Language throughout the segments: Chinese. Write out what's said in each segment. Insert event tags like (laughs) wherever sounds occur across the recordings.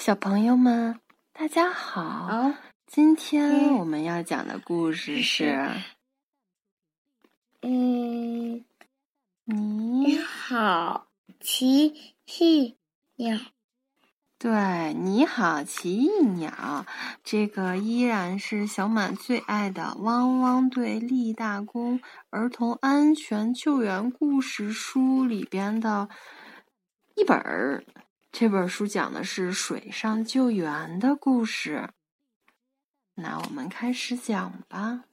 小朋友们，大家好！今天我们要讲的故事是：嗯，你好，奇异鸟。对，你好，奇异鸟。这个依然是小满最爱的《汪汪队立大功儿童安全救援故事书》里边的一本儿。这本书讲的是水上救援的故事。那我们开始讲吧。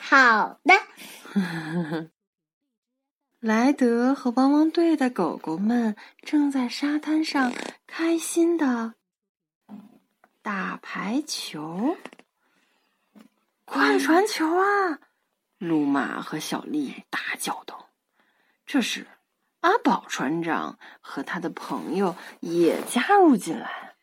好的。(laughs) 莱德和汪汪队的狗狗们正在沙滩上开心的打排球。快传球啊！路马和小丽大叫道。这时。阿宝船长和他的朋友也加入进来。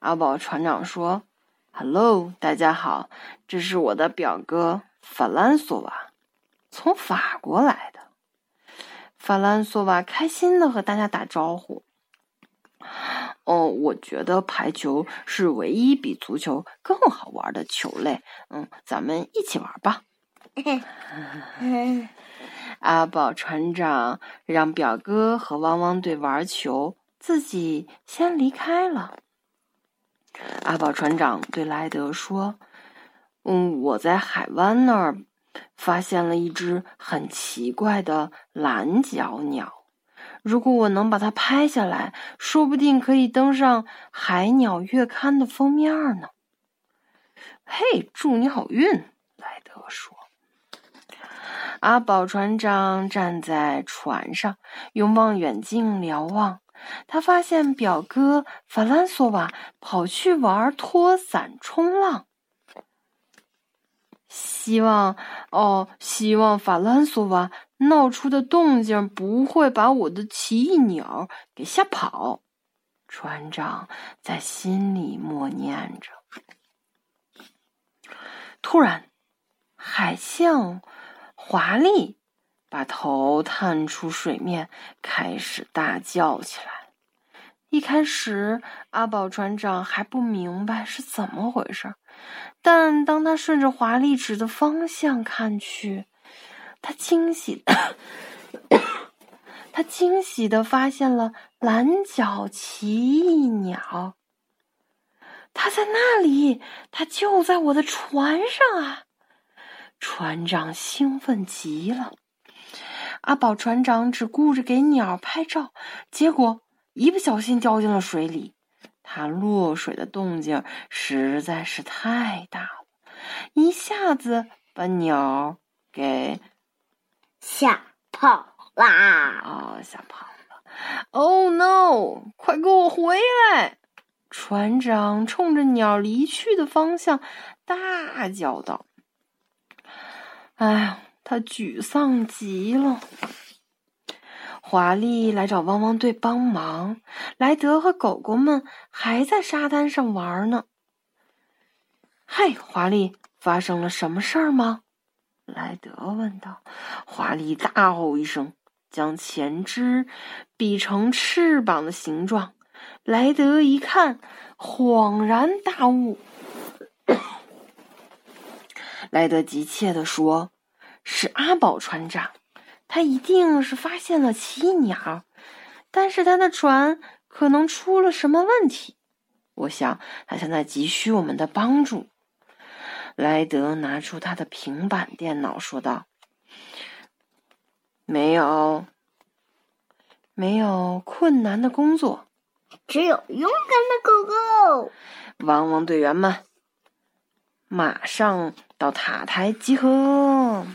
阿宝船长说：“Hello，大家好，这是我的表哥法兰索瓦，从法国来的。”法兰索瓦开心的和大家打招呼。哦，我觉得排球是唯一比足球更好玩的球类。嗯，咱们一起玩吧。(laughs) 阿宝船长让表哥和汪汪队玩球，自己先离开了。阿宝船长对莱德说：“嗯，我在海湾那儿发现了一只很奇怪的蓝脚鸟，如果我能把它拍下来，说不定可以登上《海鸟月刊》的封面呢。”嘿，祝你好运，莱德说。阿宝船长站在船上，用望远镜瞭望。他发现表哥法兰索瓦跑去玩拖伞冲浪。希望哦，希望法兰索瓦闹出的动静不会把我的奇异鸟给吓跑。船长在心里默念着。突然，海象。华丽把头探出水面，开始大叫起来。一开始，阿宝船长还不明白是怎么回事，但当他顺着华丽指的方向看去，他惊喜，他惊喜的发现了蓝脚奇异鸟。它在那里，它就在我的船上啊！船长兴奋极了，阿宝船长只顾着给鸟拍照，结果一不小心掉进了水里。他落水的动静实在是太大了，一下子把鸟给吓跑啦！啊，吓跑了！Oh no！快给我回来！船长冲着鸟离去的方向大叫道。哎，他沮丧极了。华丽来找汪汪队帮忙，莱德和狗狗们还在沙滩上玩呢。嗨，华丽，发生了什么事儿吗？莱德问道。华丽大吼一声，将前肢比成翅膀的形状。莱德一看，恍然大悟。莱德急切地说：“是阿宝船长，他一定是发现了奇异鸟，但是他的船可能出了什么问题。我想他现在急需我们的帮助。”莱德拿出他的平板电脑说道：“没有，没有困难的工作，只有勇敢的狗狗。汪汪队员们，马上！”到塔台集合。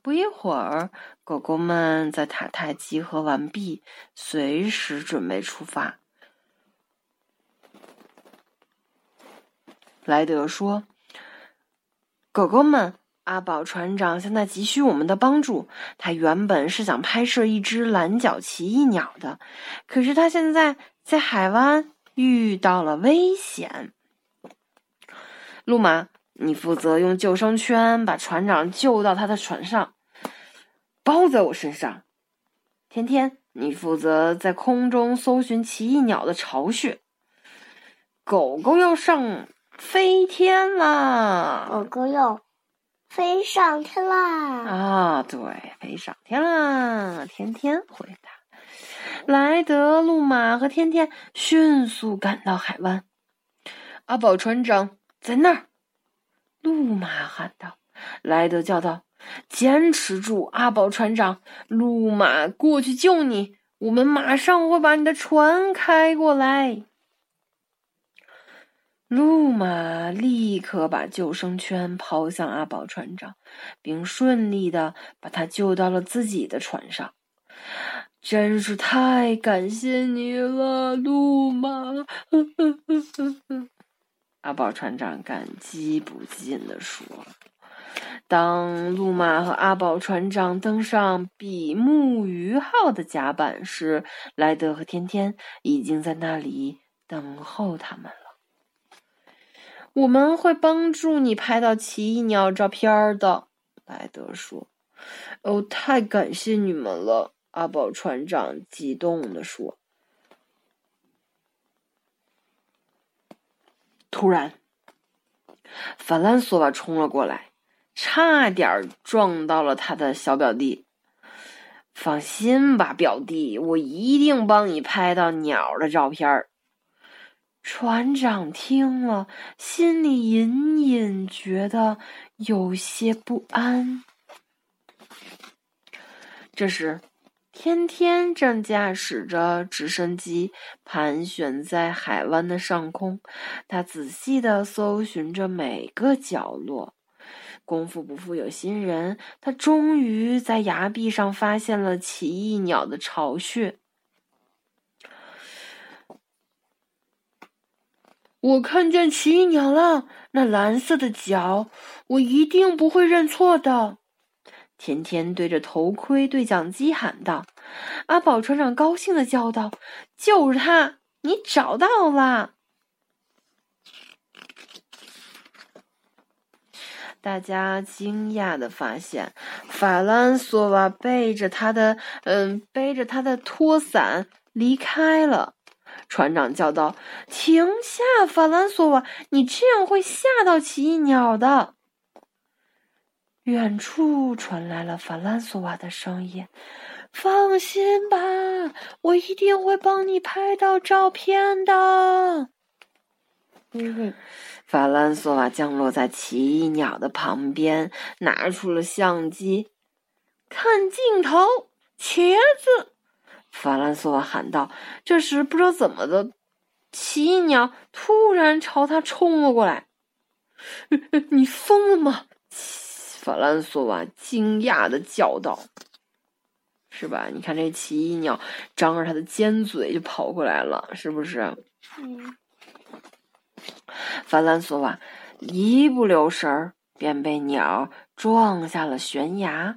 不一会儿，狗狗们在塔台集合完毕，随时准备出发。莱德说：“狗狗们，阿宝船长现在急需我们的帮助。他原本是想拍摄一只蓝脚奇异鸟的，可是他现在在海湾遇到了危险。”路马，你负责用救生圈把船长救到他的船上，包在我身上。天天，你负责在空中搜寻奇异鸟的巢穴。狗狗要上飞天啦！狗狗要飞上天啦！啊，对，飞上天啦！天天回答。莱德、路马和天天迅速赶到海湾。阿宝船长在那儿，路马喊道。莱德叫道：“坚持住，阿宝船长！路马过去救你，我们马上会把你的船开过来。”路马立刻把救生圈抛向阿宝船长，并顺利的把他救到了自己的船上。真是太感谢你了，路马！阿宝船长感激不尽的说。当路马和阿宝船长登上比目鱼号的甲板时，莱德和天天已经在那里等候他们了。我们会帮助你拍到奇异鸟照片的，莱德说。“哦，太感谢你们了！”阿宝船长激动地说。突然，法兰索瓦冲了过来，差点撞到了他的小表弟。放心吧，表弟，我一定帮你拍到鸟的照片儿。船长听了，心里隐隐觉得有些不安。这时，天天正驾驶着直升机盘旋在海湾的上空，他仔细的搜寻着每个角落。功夫不负有心人，他终于在崖壁上发现了奇异鸟的巢穴。我看见奇异鸟了，那蓝色的脚，我一定不会认错的。天天对着头盔对讲机喊道：“阿宝船长高兴的叫道，就是他，你找到了！”大家惊讶的发现，法兰索瓦背着他的，嗯，背着他的拖伞离开了。船长叫道：“停下，法兰索瓦！你这样会吓到奇异鸟的。”远处传来了法兰索瓦的声音：“放心吧，我一定会帮你拍到照片的。”法兰索瓦降落在奇异鸟的旁边，拿出了相机，看镜头，茄子。法兰索瓦喊道：“这时，不知道怎么的，奇异鸟突然朝他冲了过来。(laughs) “你疯了吗？”奇 (laughs) 法兰索瓦惊讶的叫道：“是吧？你看这奇异鸟张着它的尖嘴就跑过来了，是不是？”嗯。法兰索瓦一不留神儿。便被鸟撞下了悬崖，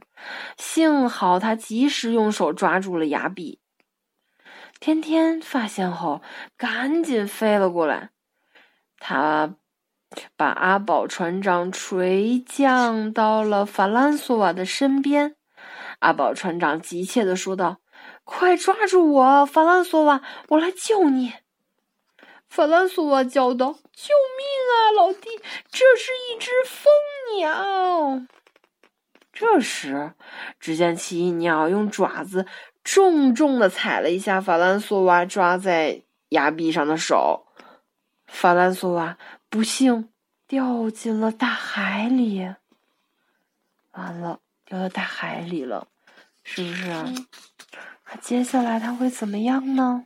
幸好他及时用手抓住了崖壁。天天发现后，赶紧飞了过来，他把阿宝船长垂降到了法兰索瓦的身边。阿宝船长急切的说道：“快抓住我，法兰索瓦，我来救你！”法兰索瓦叫道：“救命啊，老弟！这是一只蜂鸟。”这时，只见奇异鸟用爪子重重的踩了一下法兰索瓦抓在崖壁上的手，法兰索瓦不幸掉进了大海里。完了，掉到大海里了，是不是？那接下来他会怎么样呢？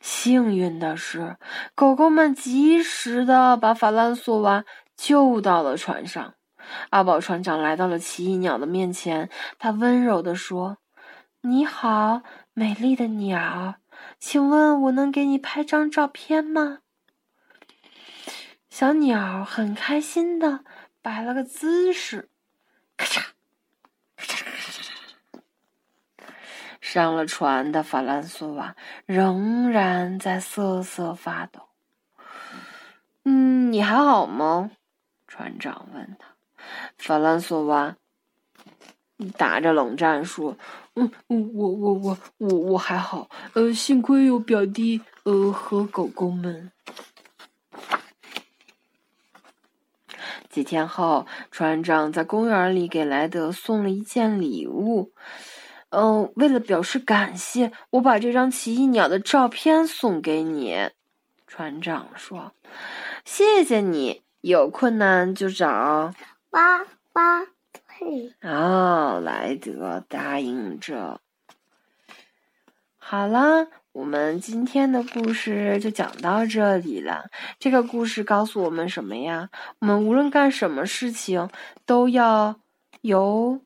幸运的是，狗狗们及时的把法兰索瓦救到了船上。阿宝船长来到了奇异鸟的面前，他温柔的说：“你好，美丽的鸟，请问我能给你拍张照片吗？”小鸟很开心的摆了个姿势，咔嚓咔嚓咔嚓。上了船的法兰索瓦仍然在瑟瑟发抖。嗯，你还好吗？船长问他。法兰索瓦打着冷战说：“嗯，我我我我我还好，呃，幸亏有表弟，呃，和狗狗们。”几天后，船长在公园里给莱德送了一件礼物。嗯，为了表示感谢，我把这张奇异鸟的照片送给你。船长说：“谢谢你，有困难就找。”哇哇嘿！哦，莱德答应着。好啦。我们今天的故事就讲到这里了。这个故事告诉我们什么呀？我们无论干什么事情，都要有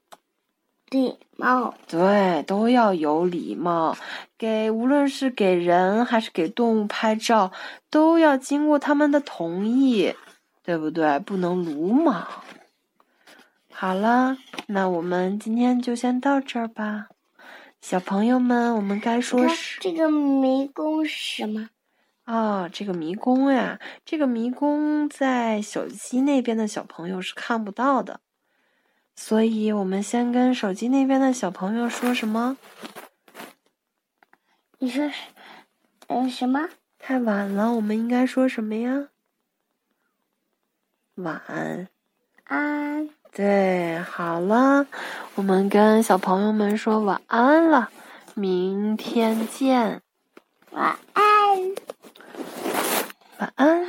礼貌。对，都要有礼貌。给无论是给人还是给动物拍照，都要经过他们的同意，对不对？不能鲁莽。好了，那我们今天就先到这儿吧。小朋友们，我们该说是这个迷宫是什么？哦，这个迷宫呀，这个迷宫在手机那边的小朋友是看不到的，所以我们先跟手机那边的小朋友说什么？你说是，嗯，什么？太晚了，我们应该说什么呀？晚安。对，好了，我们跟小朋友们说晚安了，明天见。晚安，晚安。